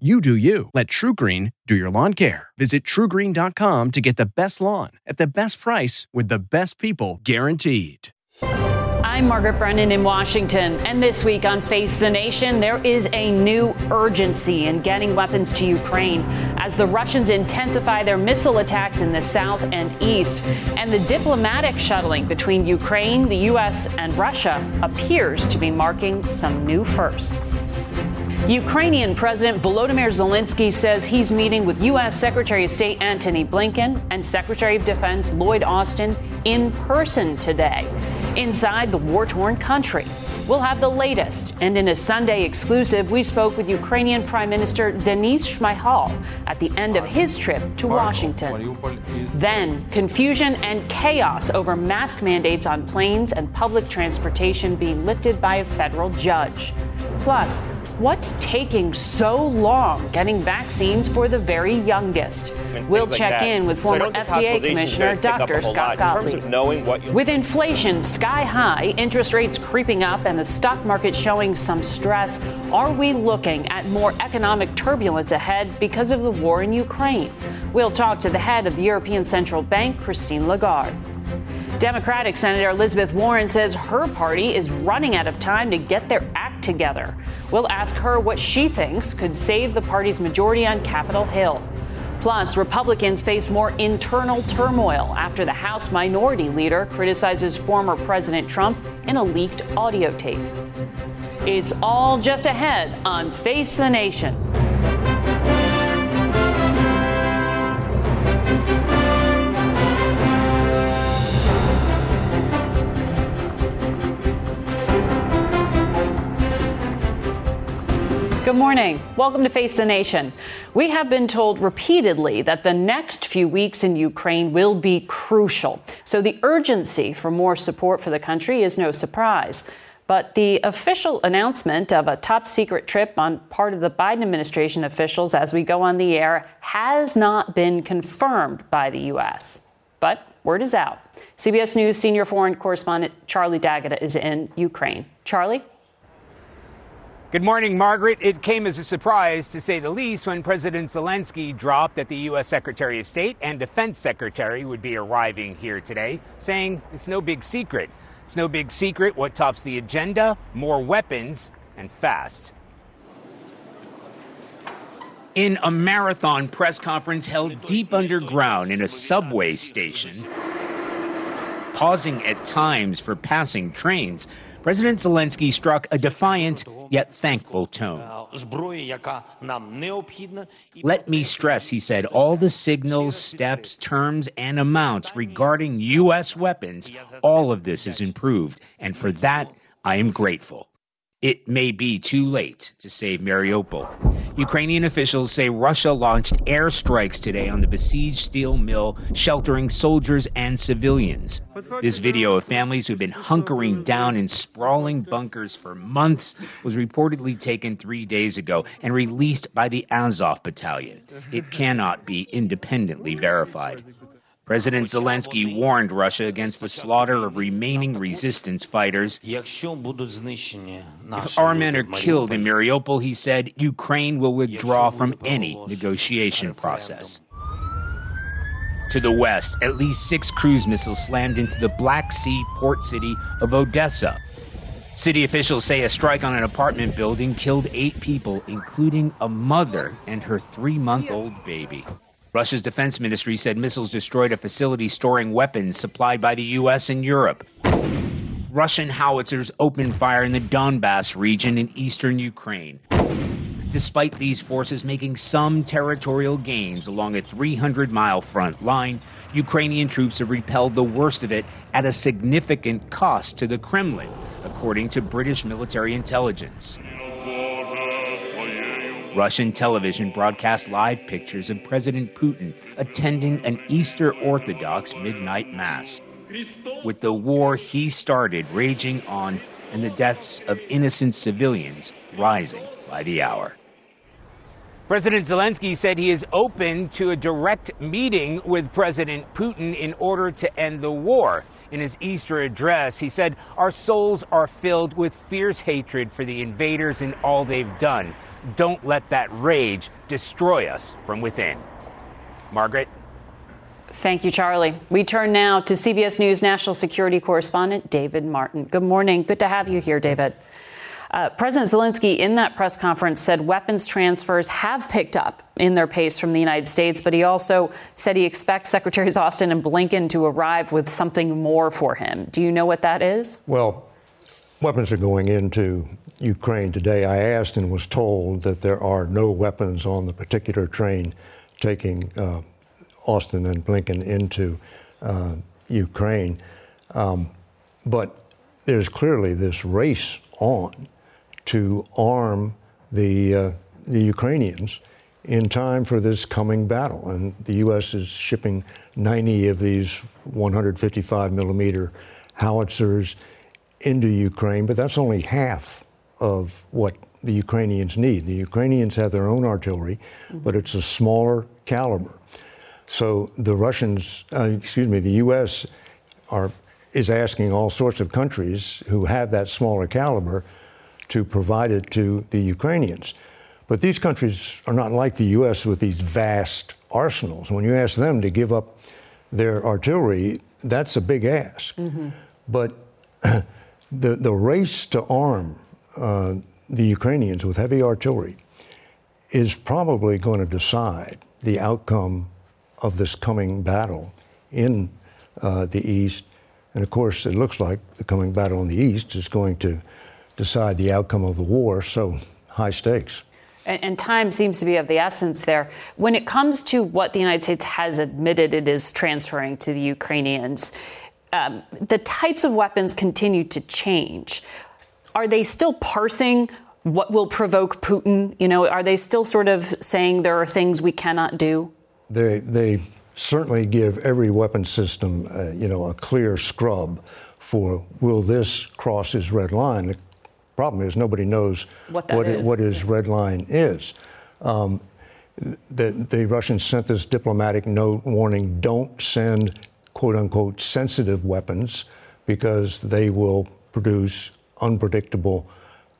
You do you. Let TruGreen do your lawn care. Visit trugreen.com to get the best lawn at the best price with the best people guaranteed. I'm Margaret Brennan in Washington, and this week on Face the Nation, there is a new urgency in getting weapons to Ukraine as the Russians intensify their missile attacks in the south and east, and the diplomatic shuttling between Ukraine, the U.S., and Russia appears to be marking some new firsts. Ukrainian President Volodymyr Zelensky says he's meeting with U.S. Secretary of State Antony Blinken and Secretary of Defense Lloyd Austin in person today inside the war torn country. We'll have the latest. And in a Sunday exclusive, we spoke with Ukrainian Prime Minister Denis Shmyhal at the end of his trip to Washington. Then, confusion and chaos over mask mandates on planes and public transportation being lifted by a federal judge. Plus, What's taking so long getting vaccines for the very youngest? We'll check in with former so FDA Commissioner Dr. Scott Gottlieb. With inflation sky high, interest rates creeping up, and the stock market showing some stress, are we looking at more economic turbulence ahead because of the war in Ukraine? We'll talk to the head of the European Central Bank, Christine Lagarde. Democratic Senator Elizabeth Warren says her party is running out of time to get their act together. We'll ask her what she thinks could save the party's majority on Capitol Hill. Plus, Republicans face more internal turmoil after the House Minority Leader criticizes former President Trump in a leaked audio tape. It's all just ahead on Face the Nation. Good morning. Welcome to Face the Nation. We have been told repeatedly that the next few weeks in Ukraine will be crucial. So the urgency for more support for the country is no surprise. But the official announcement of a top secret trip on part of the Biden administration officials as we go on the air has not been confirmed by the U.S. But word is out. CBS News senior foreign correspondent Charlie D'Agata is in Ukraine. Charlie? Good morning, Margaret. It came as a surprise, to say the least, when President Zelensky dropped that the U.S. Secretary of State and Defense Secretary would be arriving here today, saying it's no big secret. It's no big secret what tops the agenda more weapons and fast. In a marathon press conference held deep underground in a subway station, pausing at times for passing trains, President Zelensky struck a defiant yet thankful tone. Let me stress, he said, all the signals, steps, terms, and amounts regarding U.S. weapons, all of this is improved, and for that I am grateful. It may be too late to save Mariupol. Ukrainian officials say Russia launched airstrikes today on the besieged steel mill, sheltering soldiers and civilians. This video of families who've been hunkering down in sprawling bunkers for months was reportedly taken three days ago and released by the Azov battalion. It cannot be independently verified. President Zelensky warned Russia against the slaughter of remaining resistance fighters. If our men are killed in Mariupol, he said, Ukraine will withdraw from any negotiation process. To the west, at least six cruise missiles slammed into the Black Sea port city of Odessa. City officials say a strike on an apartment building killed eight people, including a mother and her three month old baby. Russia's defense ministry said missiles destroyed a facility storing weapons supplied by the U.S. and Europe. Russian howitzers opened fire in the Donbass region in eastern Ukraine. Despite these forces making some territorial gains along a 300 mile front line, Ukrainian troops have repelled the worst of it at a significant cost to the Kremlin, according to British military intelligence. Russian television broadcast live pictures of President Putin attending an Easter Orthodox midnight mass. With the war he started raging on and the deaths of innocent civilians rising by the hour. President Zelensky said he is open to a direct meeting with President Putin in order to end the war. In his Easter address, he said, Our souls are filled with fierce hatred for the invaders and all they've done. Don't let that rage destroy us from within. Margaret? Thank you, Charlie. We turn now to CBS News national security correspondent David Martin. Good morning. Good to have you here, David. Uh, President Zelensky, in that press conference, said weapons transfers have picked up in their pace from the United States, but he also said he expects Secretaries Austin and Blinken to arrive with something more for him. Do you know what that is? Well, weapons are going into Ukraine today. I asked and was told that there are no weapons on the particular train taking uh, Austin and Blinken into uh, Ukraine. Um, but there's clearly this race on to arm the, uh, the Ukrainians in time for this coming battle. And the U.S. is shipping 90 of these 155 millimeter howitzers into Ukraine, but that's only half of what the Ukrainians need. The Ukrainians have their own artillery, mm-hmm. but it's a smaller caliber. So the Russians, uh, excuse me, the U.S. are is asking all sorts of countries who have that smaller caliber to provide it to the Ukrainians. But these countries are not like the U.S. with these vast arsenals. When you ask them to give up their artillery, that's a big ask. Mm-hmm. But the, the race to arm uh, the Ukrainians with heavy artillery is probably going to decide the outcome of this coming battle in uh, the East. And of course, it looks like the coming battle in the East is going to decide the outcome of the war, so high stakes. And, and, time seems to be of the essence there. When it comes to what the United States has admitted it is transferring to the Ukrainians, um, the types of weapons continue to change. Are they still parsing what will provoke Putin? You know, are they still sort of saying there are things we cannot do? They, they certainly give every weapon system, uh, you know, a clear scrub for will this cross his red line? The problem is, nobody knows what, what, is. It, what his red line is. Um, the, the Russians sent this diplomatic note warning don't send quote unquote sensitive weapons because they will produce unpredictable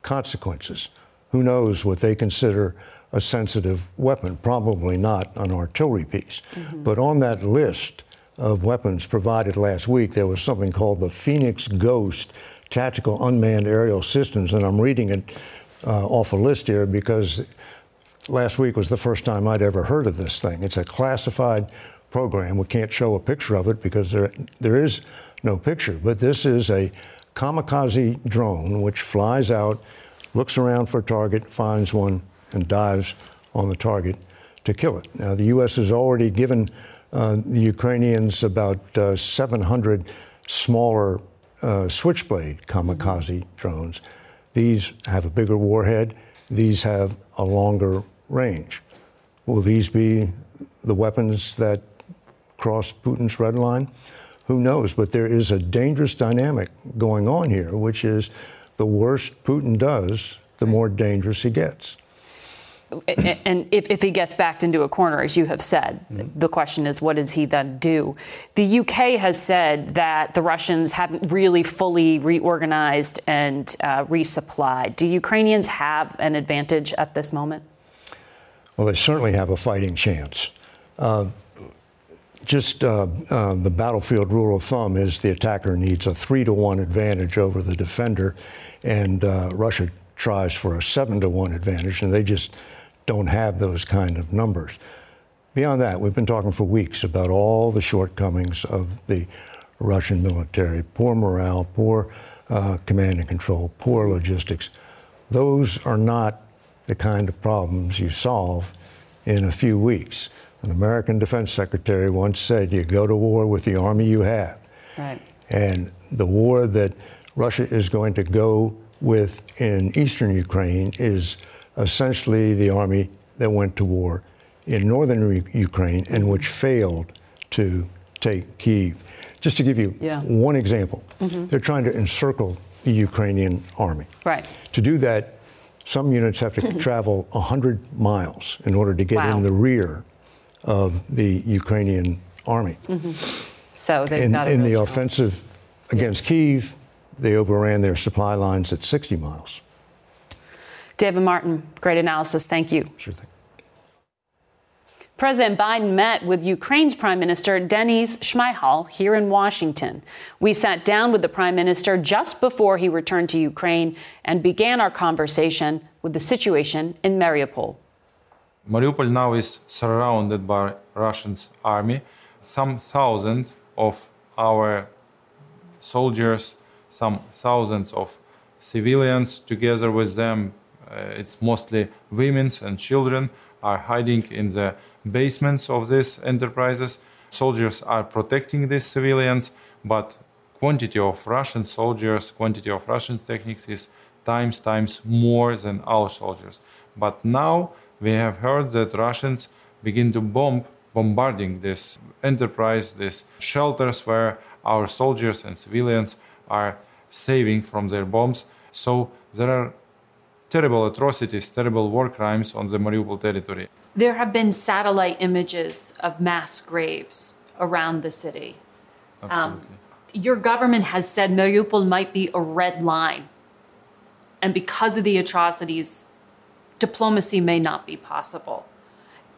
consequences. Who knows what they consider a sensitive weapon? Probably not an artillery piece. Mm-hmm. But on that list of weapons provided last week, there was something called the Phoenix Ghost tactical unmanned aerial systems, and I'm reading it uh, off a list here because last week was the first time I'd ever heard of this thing. It's a classified program. We can't show a picture of it because there, there is no picture, but this is a kamikaze drone which flies out, looks around for a target, finds one, and dives on the target to kill it. Now, the U.S. has already given uh, the Ukrainians about uh, 700 smaller uh, Switchblade kamikaze drones. These have a bigger warhead, these have a longer range. Will these be the weapons that cross Putin's red line? Who knows? But there is a dangerous dynamic going on here, which is the worse Putin does, the more dangerous he gets and if, if, he gets backed into a corner, as you have said, mm-hmm. the question is, what does he then do? The UK has said that the Russians haven't really fully reorganized and uh, resupplied. Do Ukrainians have an advantage at this moment? Well, they certainly have a fighting chance. Uh, just uh, uh the battlefield rule of thumb is the attacker needs a three to one advantage over the defender, and uh, Russia tries for a seven to one advantage, and they just don't have those kind of numbers. Beyond that, we've been talking for weeks about all the shortcomings of the Russian military poor morale, poor uh, command and control, poor logistics. Those are not the kind of problems you solve in a few weeks. An American defense secretary once said, You go to war with the army you have. Right. And the war that Russia is going to go with in eastern Ukraine is essentially the army that went to war in northern Ukraine and which failed to take Kiev. Just to give you yeah. one example, mm-hmm. they're trying to encircle the Ukrainian army. Right. To do that, some units have to travel 100 miles in order to get wow. in the rear of the Ukrainian army. Mm-hmm. So in, in the offensive against yeah. Kiev, they overran their supply lines at 60 miles. David Martin, great analysis. Thank you. Sure thing. President Biden met with Ukraine's Prime Minister Denis Shmyhal here in Washington. We sat down with the Prime Minister just before he returned to Ukraine and began our conversation with the situation in Mariupol. Mariupol now is surrounded by Russians army. Some thousands of our soldiers, some thousands of civilians together with them. Uh, it's mostly women and children are hiding in the basements of these enterprises. Soldiers are protecting these civilians, but quantity of Russian soldiers, quantity of Russian techniques is times times more than our soldiers. But now we have heard that Russians begin to bomb, bombarding this enterprise, these shelters where our soldiers and civilians are saving from their bombs. So there are terrible atrocities, terrible war crimes on the Mariupol territory. There have been satellite images of mass graves around the city. Absolutely. Um, your government has said Mariupol might be a red line. And because of the atrocities, diplomacy may not be possible.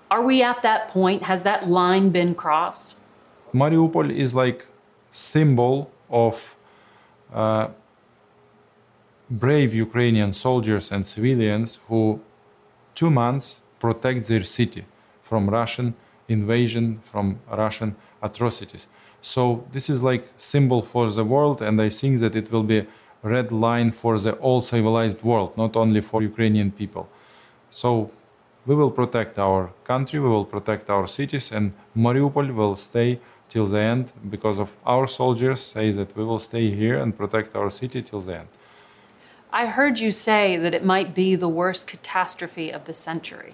Are we at that point? Has that line been crossed? Mariupol is like symbol of uh, brave Ukrainian soldiers and civilians who two months protect their city from Russian invasion, from Russian atrocities. So this is like symbol for the world, and I think that it will be red line for the all civilized world, not only for Ukrainian people. So we will protect our country, we will protect our cities, and Mariupol will stay till the end because of our soldiers say that we will stay here and protect our city till the end. I heard you say that it might be the worst catastrophe of the century.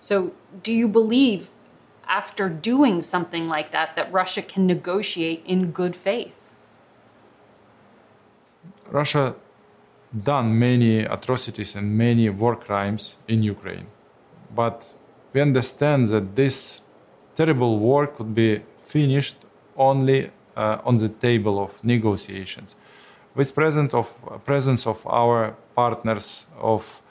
So, do you believe, after doing something like that, that Russia can negotiate in good faith? Russia done many atrocities and many war crimes in Ukraine, but we understand that this terrible war could be finished only uh, on the table of negotiations. With presence of, presence of our partners, of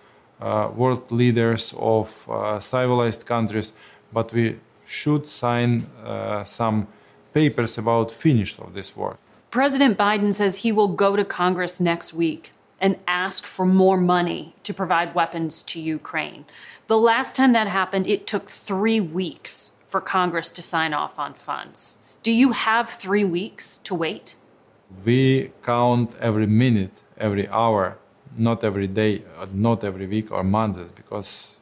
uh, world leaders of uh, civilized countries, but we should sign uh, some papers about finish of this war. President Biden says he will go to Congress next week and ask for more money to provide weapons to Ukraine. The last time that happened, it took three weeks for Congress to sign off on funds. Do you have three weeks to wait? We count every minute, every hour not every day, uh, not every week or months, because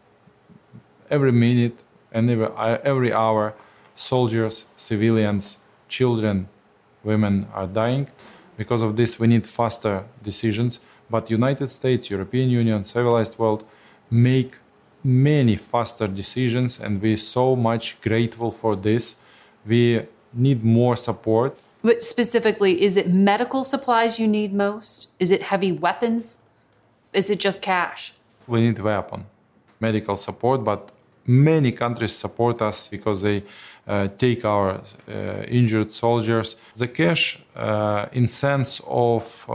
every minute and uh, every hour, soldiers, civilians, children, women are dying. Because of this, we need faster decisions. But United States, European Union, civilized world make many faster decisions, and we're so much grateful for this. We need more support. But specifically, is it medical supplies you need most? Is it heavy weapons? Is it just cash? We need weapon, medical support, but many countries support us because they take our uh, injured soldiers. The cash, uh, in sense of uh,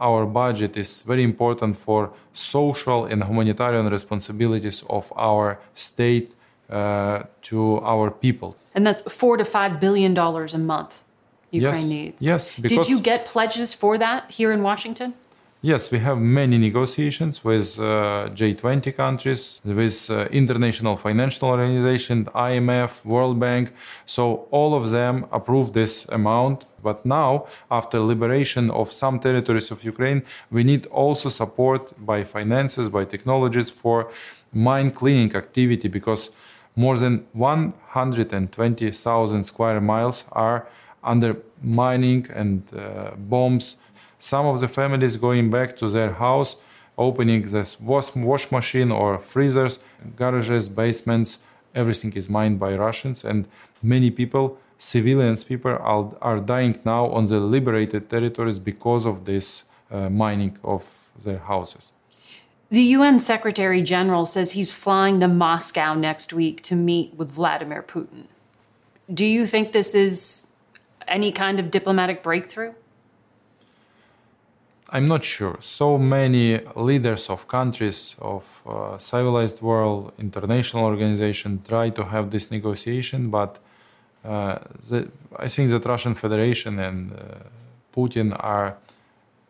our budget, is very important for social and humanitarian responsibilities of our state uh, to our people. And that's four to five billion dollars a month. Ukraine needs. yes, needs. Yes. Did you get pledges for that here in Washington? Yes, we have many negotiations with uh, G20 countries, with uh, International Financial Organization, IMF, World Bank. So all of them approve this amount But now, after liberation of some territories of Ukraine, we need also support by finances, by technologies for mine cleaning activity because more than 120,000 square miles are under mining and uh, bombs. Some of the families going back to their house, opening wash, wash machine or freezers, garages, basements, everything is mined by Russians, and many people, civilians people, are, are dying now on the liberated territories because of this uh, mining of their houses. The UN Secretary General says he's flying to Moscow next week to meet with Vladimir Putin. Do you think this is any kind of diplomatic breakthrough? I'm not sure. So many leaders of countries of uh, civilized world, international organization try to have this negotiation, but uh, the, I think that Russian Federation and uh, Putin are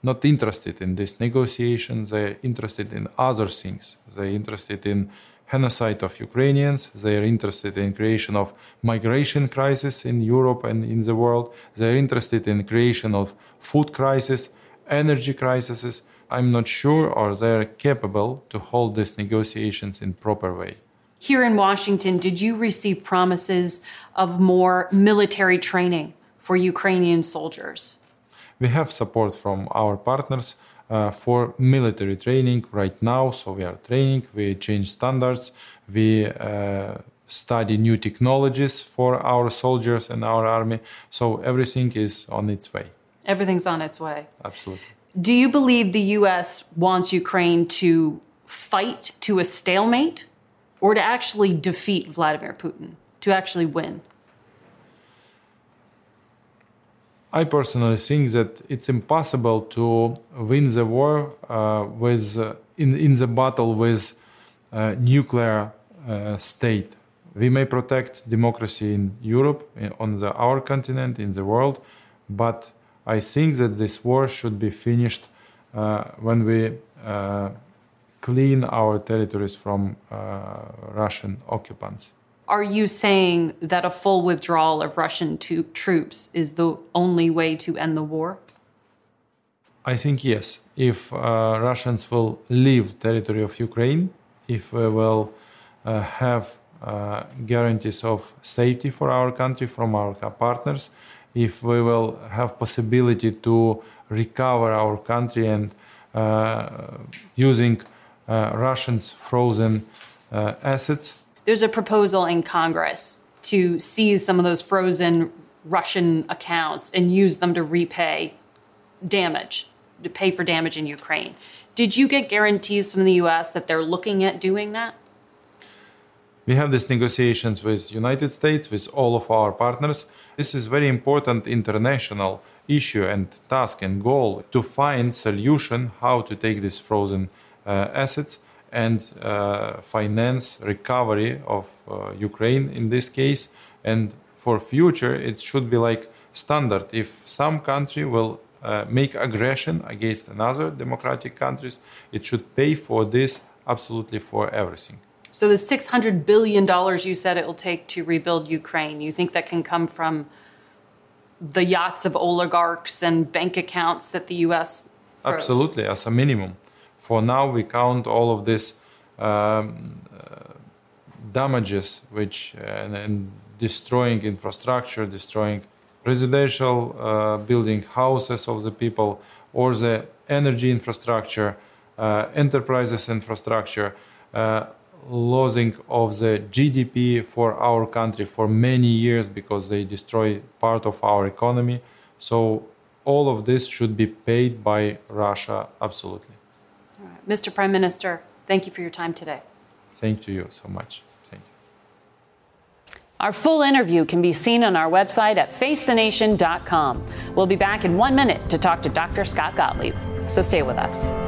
not interested in this negotiation. They're interested in other things. They're interested in genocide of Ukrainians. They are interested in creation of migration crisis in Europe and in the world. They are interested in creation of food crisis, energy crises. I'm not sure or they are capable to hold these negotiations in proper way. Here in Washington, did you receive promises of more military training for Ukrainian soldiers? We have support from our partners uh, for military training right now. So we are training, we change standards, we uh, study new technologies for our soldiers and our army. So everything is on its way. Everything's on its way. Absolutely. Do you believe the U.S. wants Ukraine to fight to a stalemate or to actually defeat Vladimir Putin, to actually win? I personally think that it's impossible to win the war uh, with uh, in in the battle with uh, nuclear uh, state. We may protect democracy in Europe, on the, our continent, in the world, but I think that this war should be finished uh, when we uh, clean our territories from Russian occupants. Are you saying that a full withdrawal of Russian to- troops is the only way to end the war? I think yes. If uh, Russians will leave territory of Ukraine, if we will uh, have uh, guarantees of safety for our country from our partners, if we will have possibility to recover our country and uh, using uh, Russians frozen uh, assets, there's a proposal in Congress to seize some of those frozen Russian accounts and use them to repay damage, to pay for damage in Ukraine. Did you get guarantees from the US that they're looking at doing that? We have these negotiations with United States, with all of our partners. This is very important international issue and task and goal to find solution how to take these frozen uh, assets and uh, finance recovery of uh, Ukraine in this case. And for future, it should be like standard. If some country will uh, make aggression against another democratic countries, it should pay for this absolutely for everything. So the $600 billion you said it will take to rebuild Ukraine, you think that can come from the yachts of oligarchs and bank accounts that the U.S. Absolutely, as a minimum for now we count all of these um, uh, damages which and, and, destroying infrastructure destroying residential uh, building houses of the people or the energy infrastructure uh, enterprises infrastructure uh, losing of the gdp for our country for many years because they destroy part of our economy so all of this should be paid by russia absolutely Mr. Prime Minister, thank you for your time today. Thank you so much. Thank you. Our full interview can be seen on our website at facethenation.com. We'll be back in one minute to talk to Dr. Scott Gottlieb. So stay with us.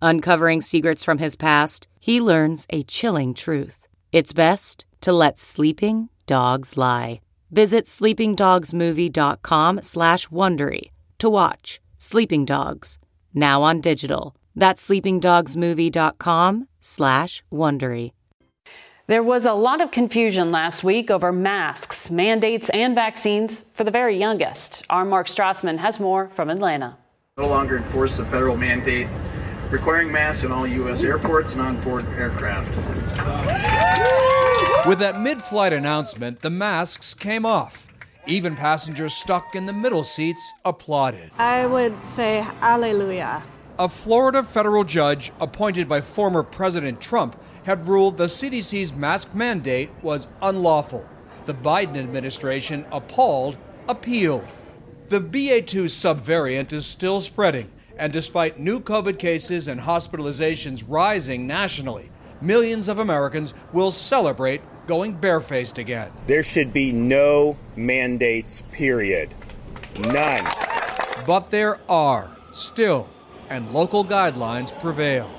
Uncovering secrets from his past, he learns a chilling truth. It's best to let sleeping dogs lie. Visit sleepingdogsmovie.com slash Wondery to watch Sleeping Dogs, now on digital. That's sleepingdogsmovie.com slash Wondery. There was a lot of confusion last week over masks, mandates, and vaccines for the very youngest. Our Mark Strassmann has more from Atlanta. No longer enforce the federal mandate requiring masks in all U.S. airports and on-board aircraft. With that mid-flight announcement, the masks came off. Even passengers stuck in the middle seats applauded. I would say hallelujah. A Florida federal judge appointed by former President Trump had ruled the CDC's mask mandate was unlawful. The Biden administration, appalled, appealed. The BA2 subvariant is still spreading, and despite new COVID cases and hospitalizations rising nationally, millions of Americans will celebrate going barefaced again. There should be no mandates, period. None. But there are, still, and local guidelines prevail.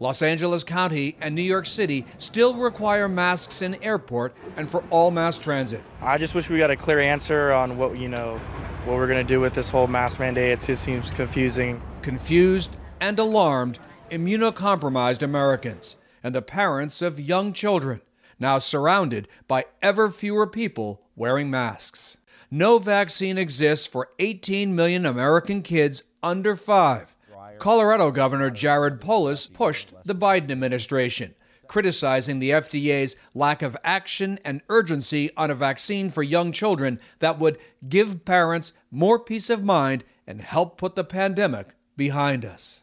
Los Angeles County and New York City still require masks in airport and for all mass transit. I just wish we got a clear answer on what, you know, what we're going to do with this whole mask mandate. It just seems confusing. Confused and alarmed, immunocompromised Americans and the parents of young children, now surrounded by ever fewer people wearing masks. No vaccine exists for 18 million American kids under five Colorado Governor Jared Polis pushed the Biden administration, criticizing the FDA's lack of action and urgency on a vaccine for young children that would give parents more peace of mind and help put the pandemic behind us.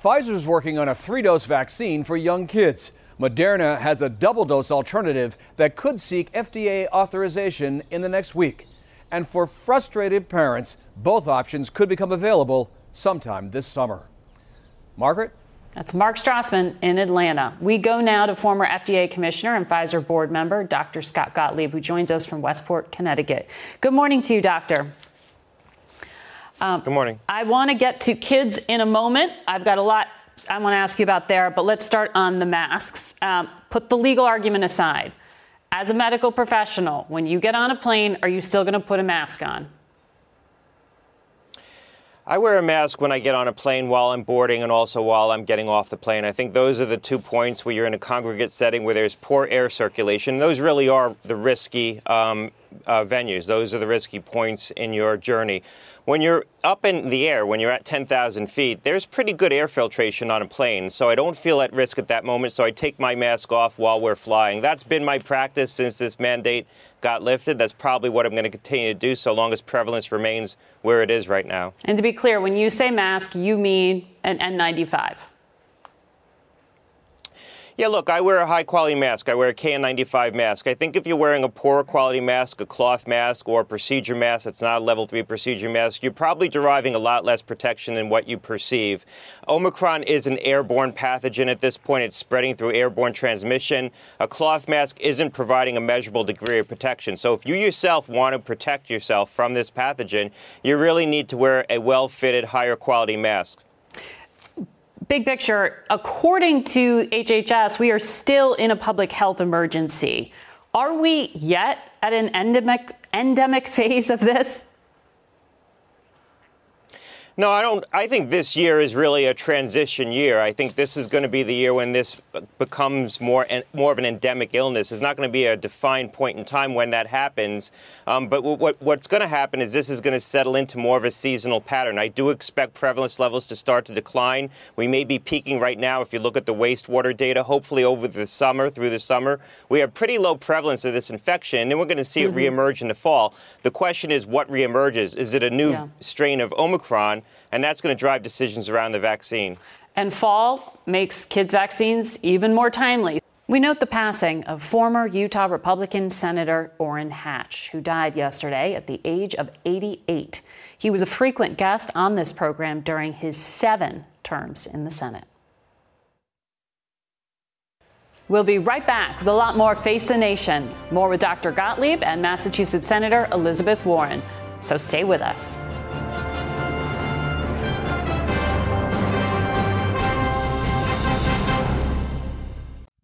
Pfizer's working on a three dose vaccine for young kids. Moderna has a double dose alternative that could seek FDA authorization in the next week. And for frustrated parents, both options could become available sometime this summer. Margaret? That's Mark Strassmann in Atlanta. We go now to former FDA Commissioner and Pfizer board member Dr. Scott Gottlieb, who joins us from Westport, Connecticut. Good morning to you, Doctor. Um, Good morning. I want to get to kids in a moment. I've got a lot I want to ask you about there, but let's start on the masks. Um, put the legal argument aside. As a medical professional, when you get on a plane, are you still going to put a mask on? I wear a mask when I get on a plane while I'm boarding and also while I'm getting off the plane. I think those are the two points where you're in a congregate setting where there's poor air circulation. Those really are the risky um, uh, venues. Those are the risky points in your journey. When you're up in the air, when you're at 10,000 feet, there's pretty good air filtration on a plane, so I don't feel at risk at that moment, so I take my mask off while we're flying. That's been my practice since this mandate got lifted. That's probably what I'm going to continue to do so long as prevalence remains where it is right now. And to be clear, when you say mask, you mean an N95. Yeah, look, I wear a high quality mask. I wear a KN95 mask. I think if you're wearing a poor quality mask, a cloth mask, or a procedure mask that's not a level 3 procedure mask, you're probably deriving a lot less protection than what you perceive. Omicron is an airborne pathogen at this point. It's spreading through airborne transmission. A cloth mask isn't providing a measurable degree of protection. So if you yourself want to protect yourself from this pathogen, you really need to wear a well fitted, higher quality mask big picture, according to HHS, we are still in a public health emergency. Are we yet at an endemic endemic phase of this? No, I don't. I think this year is really a transition year. I think this is going to be the year when this becomes more more of an endemic illness. It's not going to be a defined point in time when that happens. Um, but what, what's going to happen is this is going to settle into more of a seasonal pattern. I do expect prevalence levels to start to decline. We may be peaking right now if you look at the wastewater data. Hopefully, over the summer, through the summer, we have pretty low prevalence of this infection, and then we're going to see mm-hmm. it reemerge in the fall. The question is, what reemerges? Is it a new yeah. strain of Omicron? And that's going to drive decisions around the vaccine. And fall makes kids' vaccines even more timely. We note the passing of former Utah Republican Senator Orrin Hatch, who died yesterday at the age of 88. He was a frequent guest on this program during his seven terms in the Senate. We'll be right back with a lot more Face the Nation. More with Dr. Gottlieb and Massachusetts Senator Elizabeth Warren. So stay with us.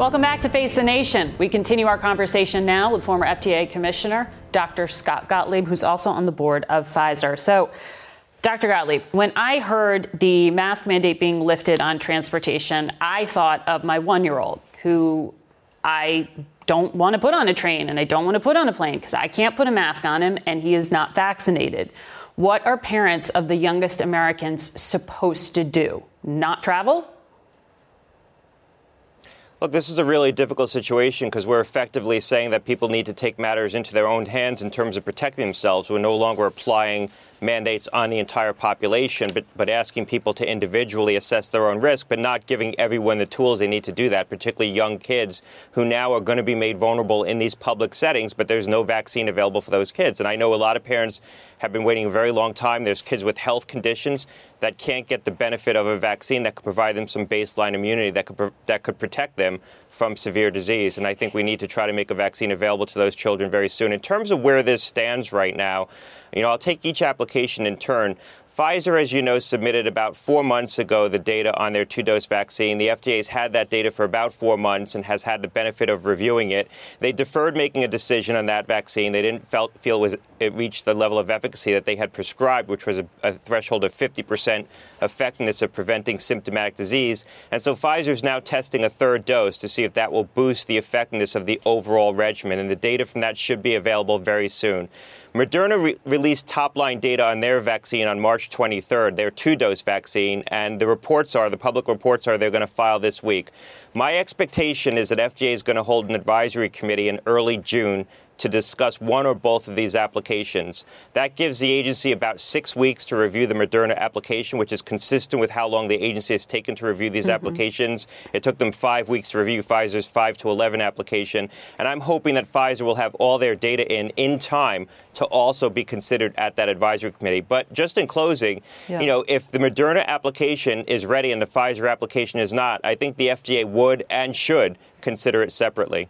Welcome back to Face the Nation. We continue our conversation now with former FDA Commissioner Dr. Scott Gottlieb, who's also on the board of Pfizer. So, Dr. Gottlieb, when I heard the mask mandate being lifted on transportation, I thought of my one year old who I don't want to put on a train and I don't want to put on a plane because I can't put a mask on him and he is not vaccinated. What are parents of the youngest Americans supposed to do? Not travel? Look, this is a really difficult situation because we're effectively saying that people need to take matters into their own hands in terms of protecting themselves. We're no longer applying mandates on the entire population, but, but asking people to individually assess their own risk, but not giving everyone the tools they need to do that, particularly young kids who now are going to be made vulnerable in these public settings, but there's no vaccine available for those kids. And I know a lot of parents have been waiting a very long time. There's kids with health conditions that can't get the benefit of a vaccine that could provide them some baseline immunity that could, that could protect them from severe disease. And I think we need to try to make a vaccine available to those children very soon. In terms of where this stands right now, you know, I'll take each application in turn. Pfizer, as you know, submitted about four months ago the data on their two dose vaccine. The FDA has had that data for about four months and has had the benefit of reviewing it. They deferred making a decision on that vaccine. They didn't felt, feel was, it reached the level of efficacy that they had prescribed, which was a, a threshold of 50% effectiveness of preventing symptomatic disease. And so Pfizer is now testing a third dose to see if that will boost the effectiveness of the overall regimen. And the data from that should be available very soon. Moderna re- released top line data on their vaccine on March 23rd, their two dose vaccine, and the reports are, the public reports are, they're going to file this week. My expectation is that FDA is going to hold an advisory committee in early June to discuss one or both of these applications. That gives the agency about six weeks to review the Moderna application, which is consistent with how long the agency has taken to review these mm-hmm. applications. It took them five weeks to review Pfizer's 5 to 11 application. And I'm hoping that Pfizer will have all their data in in time to also be considered at that advisory committee. But just in closing, yeah. you know, if the Moderna application is ready and the Pfizer application is not, I think the FDA would and should consider it separately.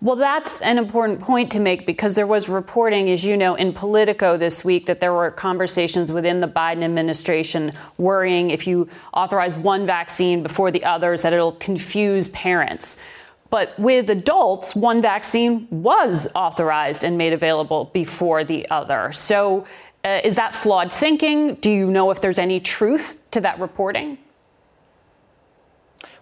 Well, that's an important point to make because there was reporting, as you know, in Politico this week that there were conversations within the Biden administration worrying if you authorize one vaccine before the others that it'll confuse parents. But with adults, one vaccine was authorized and made available before the other. So uh, is that flawed thinking? Do you know if there's any truth to that reporting?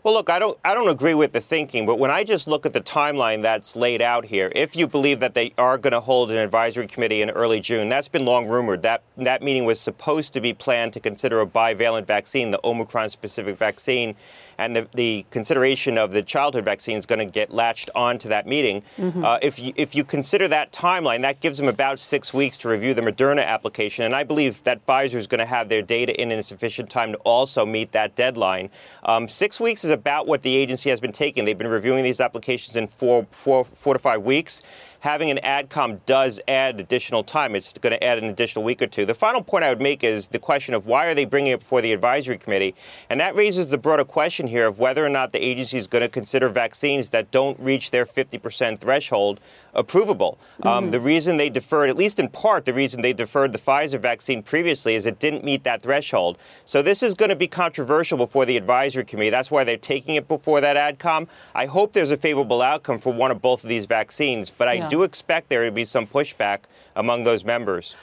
Well, look, I don't, I don't agree with the thinking, but when I just look at the timeline that's laid out here, if you believe that they are going to hold an advisory committee in early June, that's been long rumored. That that meeting was supposed to be planned to consider a bivalent vaccine, the Omicron-specific vaccine, and the, the, consideration of the childhood vaccine is going to get latched onto that meeting. Mm-hmm. Uh, if you, if you consider that timeline, that gives them about six weeks to review the Moderna application, and I believe that Pfizer is going to have their data in in sufficient time to also meet that deadline. Um, six weeks is about what the agency has been taking. They've been reviewing these applications in four, four, four to five weeks having an AdCom does add additional time. It's going to add an additional week or two. The final point I would make is the question of why are they bringing it before the advisory committee? And that raises the broader question here of whether or not the agency is going to consider vaccines that don't reach their 50% threshold approvable. Um, mm-hmm. Um, the reason they deferred, at least in part, the reason they deferred the Pfizer vaccine previously is it didn't meet that threshold. So this is going to be controversial before the advisory committee. That's why they're taking it before that AdCom. I hope there's a favorable outcome for one of both of these vaccines, but I yeah do expect there to be some pushback among those members.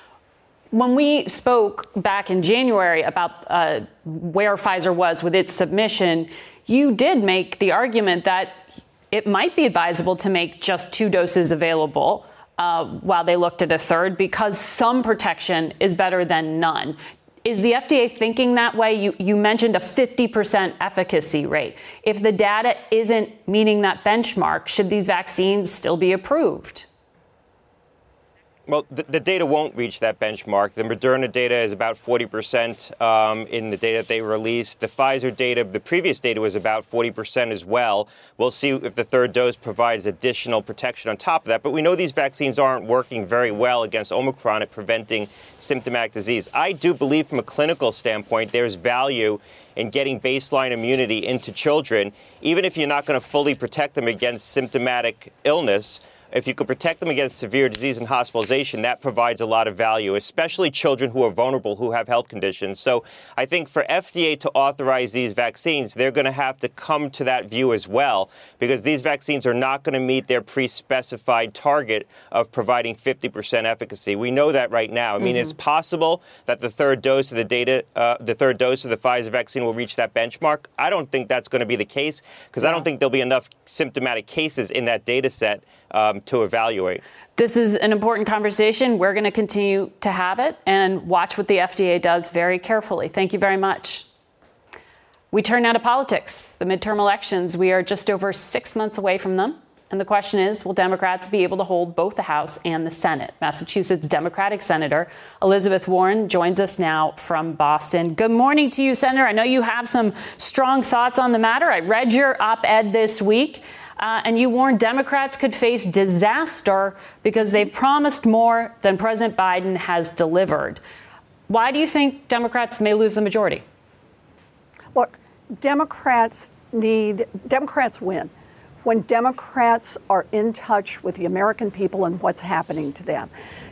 When we spoke back in January about uh, where Pfizer was with its submission, you did make the argument that it might be advisable to make just two doses available uh, while they looked at a third because some protection is better than none. Is the FDA thinking that way? You, you mentioned a 50% efficacy rate. If the data isn't meeting that benchmark, should these vaccines still be approved? Well, the, the, data won't reach that benchmark. The Moderna data is about 40% um, in the data that they released. The Pfizer data, the previous data was about 40% as well. We'll see if the third dose provides additional protection on top of that. But we know these vaccines aren't working very well against Omicron at preventing symptomatic disease. I do believe, from a clinical standpoint, there's value in getting baseline immunity into children, even if you're not going to fully protect them against symptomatic illness if you could protect them against severe disease and hospitalization, that provides a lot of value, especially children who are vulnerable, who have health conditions. So I think for FDA to authorize these vaccines, they're going to have to come to that view as well, because these vaccines are not going to meet their pre specified target of providing 50% efficacy. We know that right now. I mean, mm-hmm. it's possible that the third dose of the data, uh, the third dose of the Pfizer vaccine will reach that benchmark. I don't think that's going to be the case because yeah. I don't think there'll be enough symptomatic cases in that data set um, to evaluate. This is an important conversation. We're going to continue to have it and watch what the FDA does very carefully. Thank you very much. We turn now to politics. The midterm elections, we are just over six months away from them. And the question is will Democrats be able to hold both the House and the Senate? Massachusetts Democratic Senator Elizabeth Warren joins us now from Boston. Good morning to you, Senator. I know you have some strong thoughts on the matter. I read your op ed this week. Uh, and you warned Democrats could face disaster because they've promised more than President Biden has delivered. Why do you think Democrats may lose the majority? Look, Democrats need, Democrats win when Democrats are in touch with the American people and what's happening to them.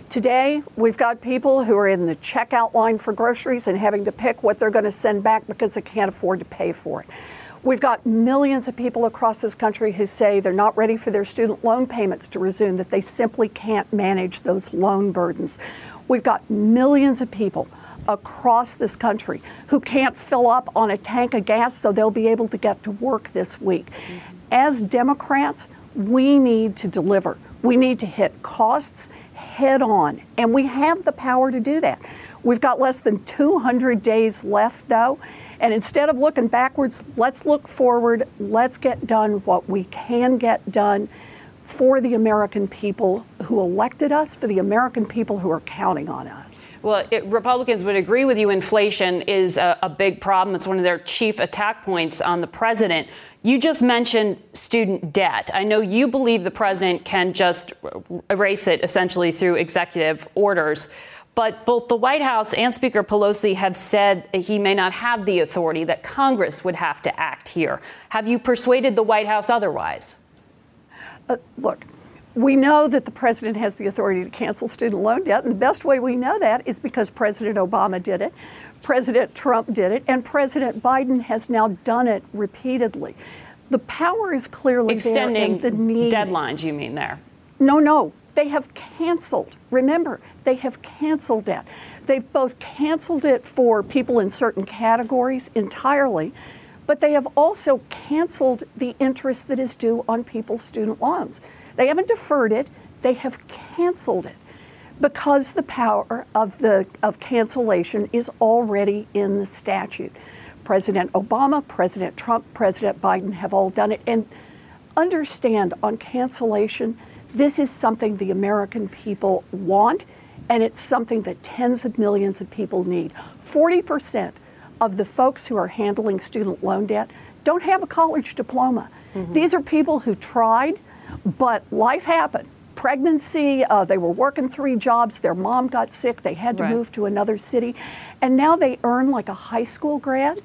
Today, we've got people who are in the checkout line for groceries and having to pick what they're going to send back because they can't afford to pay for it. We've got millions of people across this country who say they're not ready for their student loan payments to resume, that they simply can't manage those loan burdens. We've got millions of people across this country who can't fill up on a tank of gas so they'll be able to get to work this week. Mm-hmm. As Democrats, we need to deliver. We need to hit costs head on, and we have the power to do that. We've got less than 200 days left, though. And instead of looking backwards, let's look forward. Let's get done what we can get done for the American people who elected us, for the American people who are counting on us. Well, it, Republicans would agree with you. Inflation is a, a big problem. It's one of their chief attack points on the president. You just mentioned student debt. I know you believe the president can just erase it essentially through executive orders. But both the White House and Speaker Pelosi have said he may not have the authority, that Congress would have to act here. Have you persuaded the White House otherwise? Uh, look, we know that the president has the authority to cancel student loan debt, and the best way we know that is because President Obama did it, President Trump did it, and President Biden has now done it repeatedly. The power is clearly Extending the need. deadlines. You mean there? No, no. They have canceled. Remember, they have canceled debt. They've both canceled it for people in certain categories entirely, but they have also canceled the interest that is due on people's student loans. They haven't deferred it, they have canceled it because the power of the of cancellation is already in the statute. President Obama, President Trump, President Biden have all done it and understand on cancellation this is something the American people want and it's something that tens of millions of people need. 40% of the folks who are handling student loan debt don't have a college diploma. Mm-hmm. These are people who tried, but life happened pregnancy. Uh, they were working three jobs. Their mom got sick. They had to right. move to another city. And now they earn like a high school grad,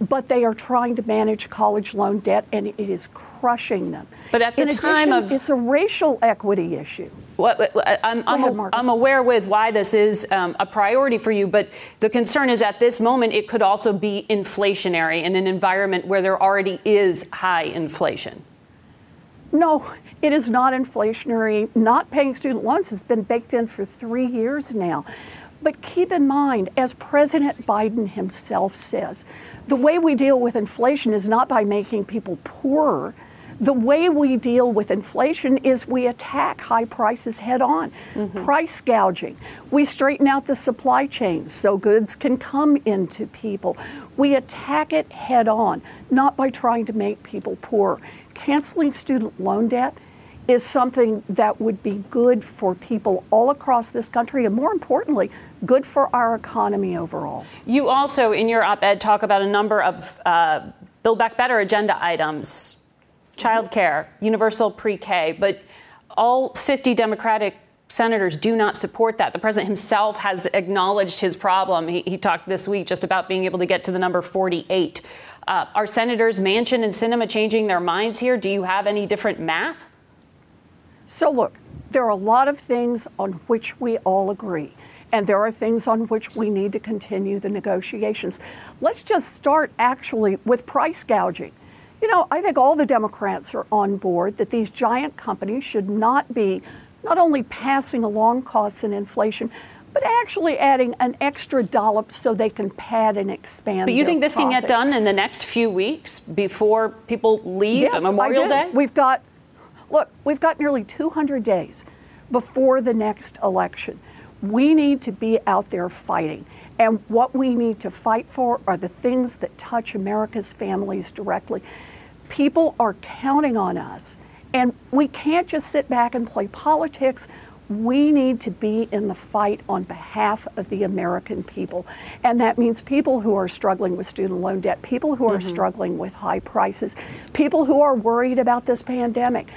but they are trying to manage college loan debt, and it is crushing them. But at the In time addition, of. It's a racial equity issue. What, I'm, I'm, ahead, I'm, aware with why this is um, a priority for you, but the concern is at this moment it could also be inflationary in an environment where there already is high inflation. No, it is not inflationary. Not paying student loans has been baked in for three years now. But keep in mind, as President Biden himself says, the way we deal with inflation is not by making people poorer. The way we deal with inflation is we attack high prices head on. Mm-hmm. Price gouging. We straighten out the supply chain so goods can come into people. We attack it head on, not by trying to make people poor. Canceling student loan debt is something that would be good for people all across this country and more importantly, good for our economy overall. You also, in your op ed, talk about a number of uh, Build Back Better agenda items childcare, universal pre K, but all 50 Democratic senators do not support that. The president himself has acknowledged his problem. He, he talked this week just about being able to get to the number 48. Uh, are senators Manchin and Sinema changing their minds here? Do you have any different math? So, look, there are a lot of things on which we all agree, and there are things on which we need to continue the negotiations. Let's just start actually with price gouging. You know, I think all the Democrats are on board that these giant companies should not be not only passing along costs and inflation, but actually adding an extra dollop so they can pad and expand. But you think this profits. can get done in the next few weeks before people leave yes, Memorial Day? We've got Look, we've got nearly 200 days before the next election. We need to be out there fighting. And what we need to fight for are the things that touch America's families directly. People are counting on us. And we can't just sit back and play politics. We need to be in the fight on behalf of the American people. And that means people who are struggling with student loan debt, people who are mm-hmm. struggling with high prices, people who are worried about this pandemic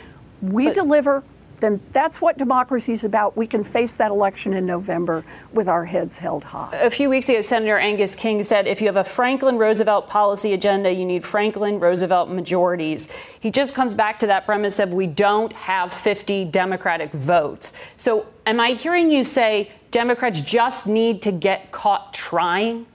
we but, deliver, then that's what democracy is about. We can face that election in November with our heads held high. A few weeks ago, Senator Angus King said if you have a Franklin Roosevelt policy agenda, you need Franklin Roosevelt majorities. He just comes back to that premise of we don't have 50 Democratic votes. So, am I hearing you say Democrats just need to get caught trying?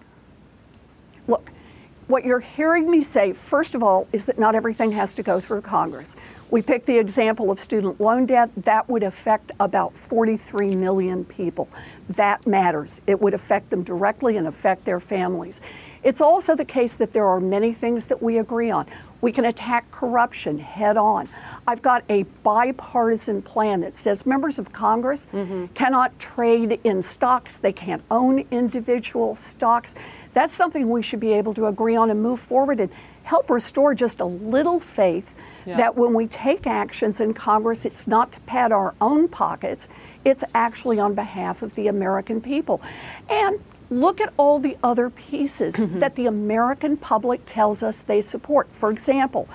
What you're hearing me say, first of all, is that not everything has to go through Congress. We picked the example of student loan debt. That would affect about 43 million people. That matters. It would affect them directly and affect their families. It's also the case that there are many things that we agree on. We can attack corruption head on. I've got a bipartisan plan that says members of Congress mm-hmm. cannot trade in stocks, they can't own individual stocks. That's something we should be able to agree on and move forward and help restore just a little faith yeah. that when we take actions in Congress, it's not to pad our own pockets, it's actually on behalf of the American people. And look at all the other pieces mm-hmm. that the American public tells us they support. For example,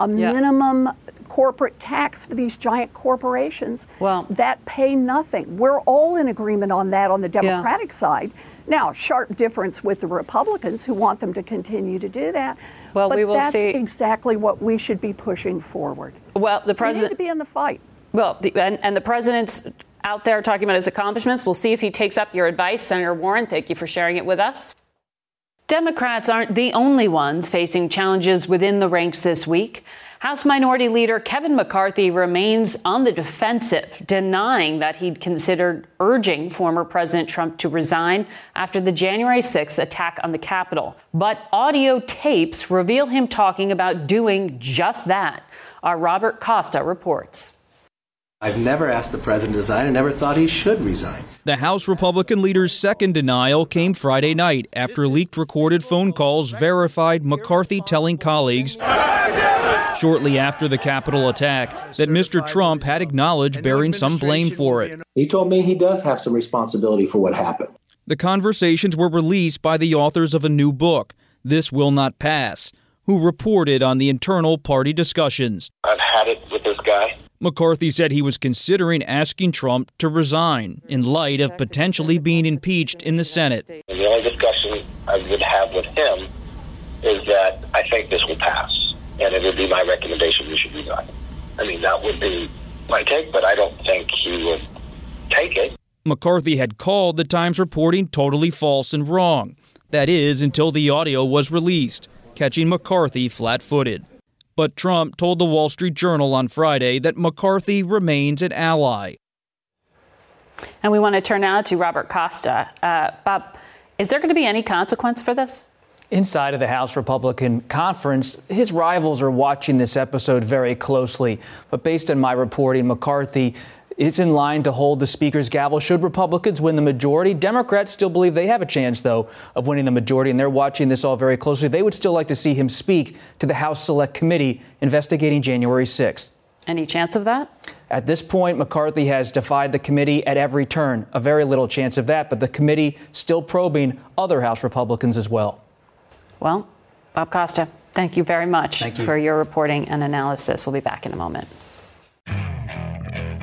a yeah. minimum corporate tax for these giant corporations well, that pay nothing. We're all in agreement on that on the Democratic yeah. side. Now, sharp difference with the Republicans who want them to continue to do that. Well, but we will that's see. exactly what we should be pushing forward. Well, the president we need to be in the fight. Well, the, and, and the president's out there talking about his accomplishments. We'll see if he takes up your advice, Senator Warren. Thank you for sharing it with us. Democrats aren't the only ones facing challenges within the ranks this week. House Minority Leader Kevin McCarthy remains on the defensive, denying that he'd considered urging former President Trump to resign after the January 6th attack on the Capitol. But audio tapes reveal him talking about doing just that. Our Robert Costa reports. I've never asked the president to resign and never thought he should resign. The House Republican leader's second denial came Friday night after leaked recorded phone calls verified McCarthy telling colleagues shortly after the Capitol attack that Mr. Trump had acknowledged bearing some blame for it. He told me he does have some responsibility for what happened. The conversations were released by the authors of a new book, This Will Not Pass, who reported on the internal party discussions. I've had it with this guy. McCarthy said he was considering asking Trump to resign in light of potentially being impeached in the Senate. The only discussion I would have with him is that I think this will pass, and it would be my recommendation he should resign. I mean, that would be my take, but I don't think he would take it. McCarthy had called the Times reporting totally false and wrong. That is, until the audio was released, catching McCarthy flat footed. But Trump told the Wall Street Journal on Friday that McCarthy remains an ally. And we want to turn now to Robert Costa. Uh, Bob, is there going to be any consequence for this? Inside of the House Republican conference, his rivals are watching this episode very closely. But based on my reporting, McCarthy is in line to hold the Speaker's gavel should Republicans win the majority. Democrats still believe they have a chance, though, of winning the majority, and they're watching this all very closely. They would still like to see him speak to the House Select Committee investigating January 6th. Any chance of that? At this point, McCarthy has defied the committee at every turn. A very little chance of that, but the committee still probing other House Republicans as well. Well, Bob Costa, thank you very much you. for your reporting and analysis. We'll be back in a moment.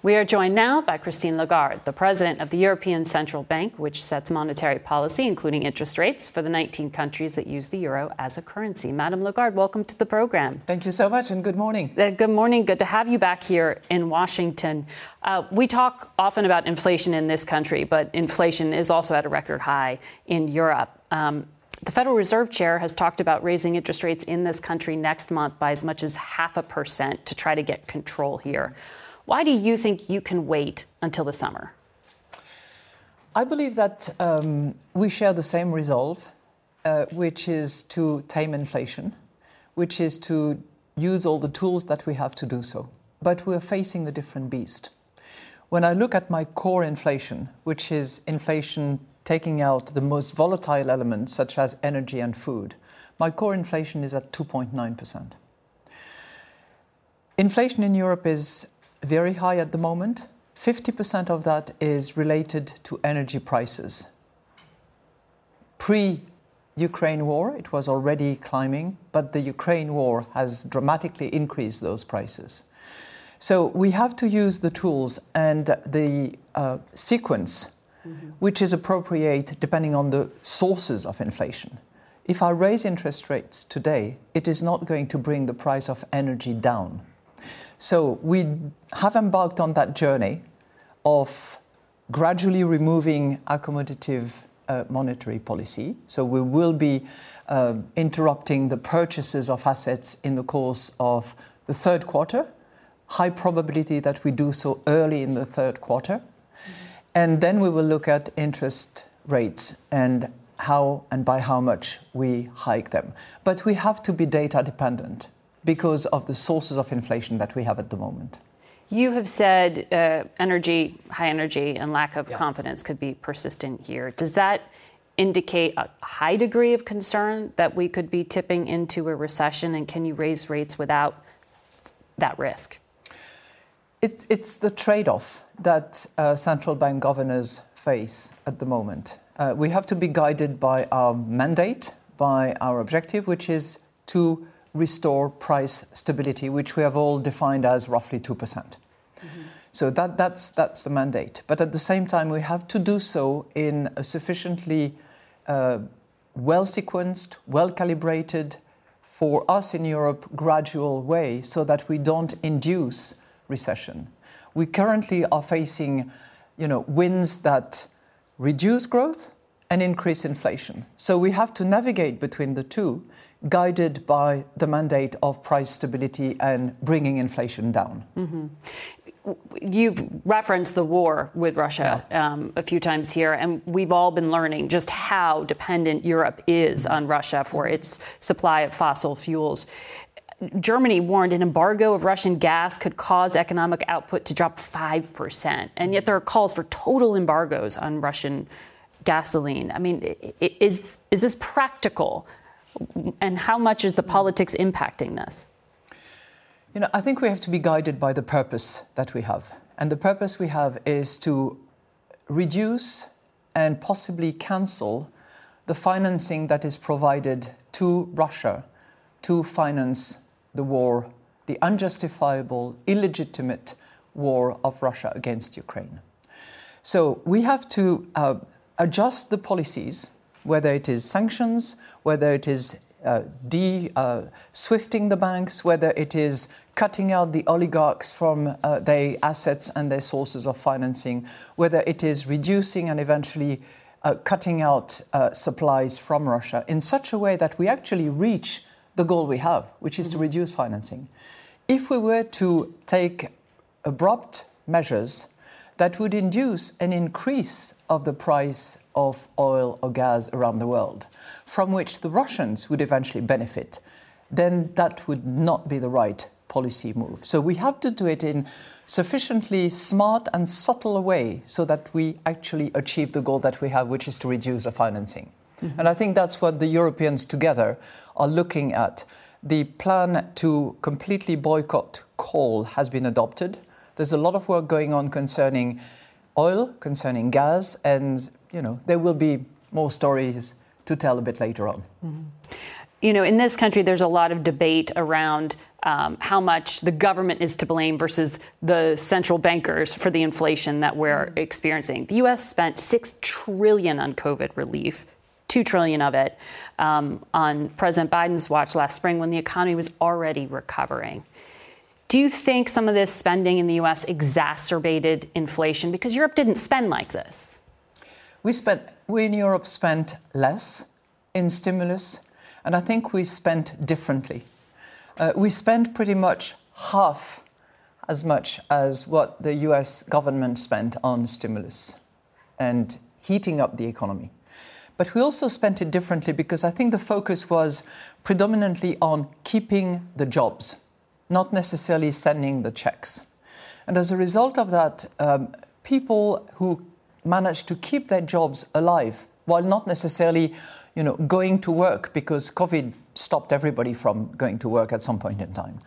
We are joined now by Christine Lagarde, the president of the European Central Bank, which sets monetary policy, including interest rates, for the 19 countries that use the euro as a currency. Madam Lagarde, welcome to the program. Thank you so much, and good morning. Uh, good morning. Good to have you back here in Washington. Uh, we talk often about inflation in this country, but inflation is also at a record high in Europe. Um, the Federal Reserve Chair has talked about raising interest rates in this country next month by as much as half a percent to try to get control here. Why do you think you can wait until the summer? I believe that um, we share the same resolve, uh, which is to tame inflation, which is to use all the tools that we have to do so. But we're facing a different beast. When I look at my core inflation, which is inflation taking out the most volatile elements such as energy and food, my core inflation is at 2.9%. Inflation in Europe is very high at the moment. 50% of that is related to energy prices. Pre Ukraine war, it was already climbing, but the Ukraine war has dramatically increased those prices. So we have to use the tools and the uh, sequence, mm-hmm. which is appropriate depending on the sources of inflation. If I raise interest rates today, it is not going to bring the price of energy down. So we have embarked on that journey of gradually removing accommodative uh, monetary policy. So we will be uh, interrupting the purchases of assets in the course of the third quarter. High probability that we do so early in the third quarter. And then we will look at interest rates and how and by how much we hike them. But we have to be data dependent because of the sources of inflation that we have at the moment. You have said uh, energy, high energy, and lack of yeah. confidence could be persistent here. Does that indicate a high degree of concern that we could be tipping into a recession? And can you raise rates without that risk? It, it's the trade off that uh, central bank governors face at the moment. Uh, we have to be guided by our mandate, by our objective, which is to restore price stability, which we have all defined as roughly 2%. mm hmm So that, that's, that's the mandate. But at the same time, we have to do so in a sufficiently uh, well sequenced, well calibrated, for us in Europe, gradual way so that we don't induce recession. We currently are facing you know, winds that reduce growth and increase inflation. So we have to navigate between the two guided by the mandate of price stability and bringing inflation down. Mm-hmm. You've referenced the war with Russia yeah. um, a few times here, and we've all been learning just how dependent Europe is on Russia for its supply of fossil fuels. Germany warned an embargo of Russian gas could cause economic output to drop 5%. And yet there are calls for total embargoes on Russian gasoline. I mean, is, is this practical? And how much is the politics impacting this? You know, I think we have to be guided by the purpose that we have. And the purpose we have is to reduce and possibly cancel the financing that is provided to Russia to finance the war, the unjustifiable, illegitimate war of Russia against Ukraine. So we have to uh, adjust the policies whether it is sanctions, whether it is uh, de uh, swifting the banks, whether it is cutting out the oligarchs from uh, their assets and their sources of financing, whether it is reducing and eventually uh, cutting out uh, supplies from Russia in such a way that we actually reach the goal we have, which is mm-hmm. to reduce financing. If we were to take abrupt measures that would induce an increase of the price of oil or gas around the world, from which the Russians would eventually benefit, then that would not be the right policy move. So we have to do it in sufficiently smart and subtle a way so that we actually achieve the goal that we have, which is to reduce the financing. Mm-hmm. And I think that's what the Europeans together are looking at. The plan to completely boycott coal has been adopted. There's a lot of work going on concerning oil, concerning gas, and you know there will be more stories to tell a bit later on. Mm-hmm. You know, in this country, there's a lot of debate around um, how much the government is to blame versus the central bankers for the inflation that we're mm-hmm. experiencing. The U.S. spent six trillion on COVID relief, two trillion of it um, on President Biden's watch last spring when the economy was already recovering. Do you think some of this spending in the US exacerbated inflation because Europe didn't spend like this? We spent we in Europe spent less in stimulus and I think we spent differently. Uh, we spent pretty much half as much as what the US government spent on stimulus and heating up the economy. But we also spent it differently because I think the focus was predominantly on keeping the jobs not necessarily sending the checks. And as a result of that, um, people who managed to keep their jobs alive while not necessarily you know, going to work because COVID stopped everybody from going to work at some point in time,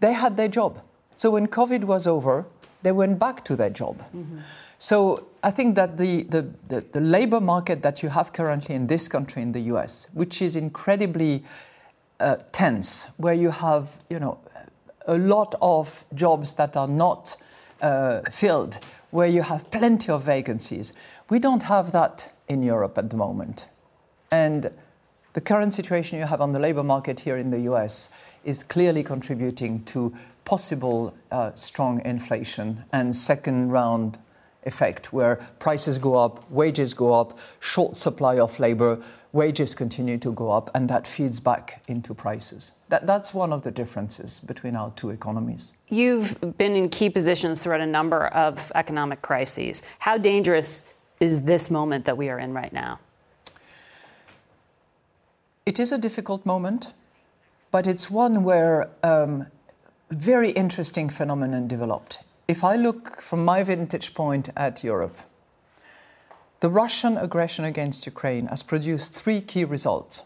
they had their job. So when COVID was over, they went back to their job. Mm-hmm. So I think that the, the, the, the labor market that you have currently in this country, in the US, which is incredibly uh, tense, where you have you know, a lot of jobs that are not uh, filled, where you have plenty of vacancies. We don't have that in Europe at the moment. And the current situation you have on the labor market here in the US is clearly contributing to possible uh, strong inflation and second round effect where prices go up, wages go up, short supply of labor, wages continue to go up, and that feeds back into prices. That, that's one of the differences between our two economies. You've been in key positions throughout a number of economic crises. How dangerous is this moment that we are in right now? It is a difficult moment. but it's one where um, very interesting phenomenon developed. If I look from my vantage point at Europe, the Russian aggression against Ukraine has produced three key results.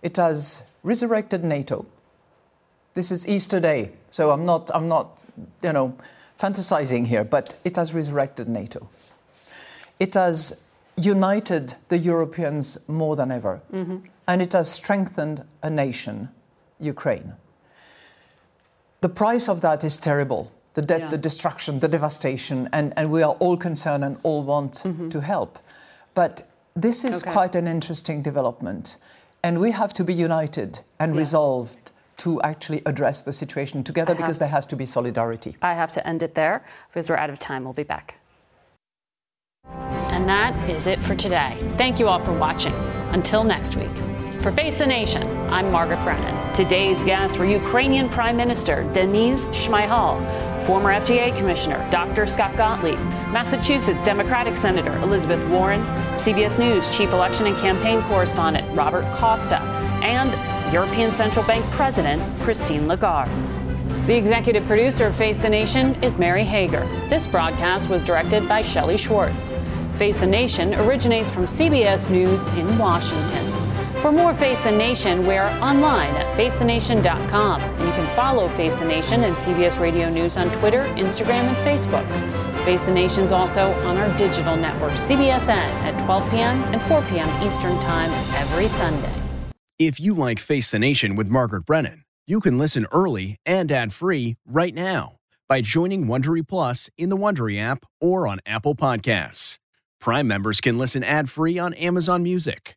It has resurrected NATO. This is Easter Day, so I'm not, I'm not, you know, fantasizing here, but it has resurrected NATO. It has united the Europeans more than ever, mm-hmm. and it has strengthened a nation, Ukraine. The price of that is terrible the death, yeah. the destruction, the devastation, and, and we are all concerned and all want mm-hmm. to help. But this is okay. quite an interesting development, and we have to be united and yes. resolved to actually address the situation together because to, there has to be solidarity. I have to end it there because we're out of time. We'll be back. And that is it for today. Thank you all for watching. Until next week. For Face the Nation, I'm Margaret Brennan. Today's guests were Ukrainian Prime Minister Denis Shmyhal, former FDA Commissioner Dr. Scott Gottlieb, Massachusetts Democratic Senator Elizabeth Warren, CBS News Chief Election and Campaign Correspondent Robert Costa, and European Central Bank President Christine Lagarde. The executive producer of Face the Nation is Mary Hager. This broadcast was directed by Shelley Schwartz. Face the Nation originates from CBS News in Washington. For more Face the Nation, we're online at facethenation.com. And you can follow Face the Nation and CBS Radio News on Twitter, Instagram, and Facebook. Face the Nation's also on our digital network, CBSN, at 12 p.m. and 4 p.m. Eastern Time every Sunday. If you like Face the Nation with Margaret Brennan, you can listen early and ad-free right now by joining Wondery Plus in the Wondery app or on Apple Podcasts. Prime members can listen ad-free on Amazon Music.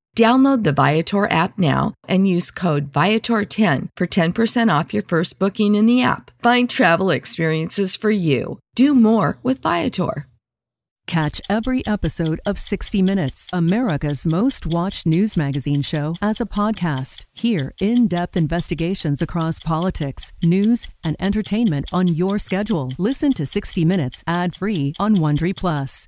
Download the Viator app now and use code Viator10 for 10% off your first booking in the app. Find travel experiences for you. Do more with Viator. Catch every episode of 60 Minutes, America's most watched news magazine show, as a podcast. Hear in depth investigations across politics, news, and entertainment on your schedule. Listen to 60 Minutes ad free on Wondery Plus.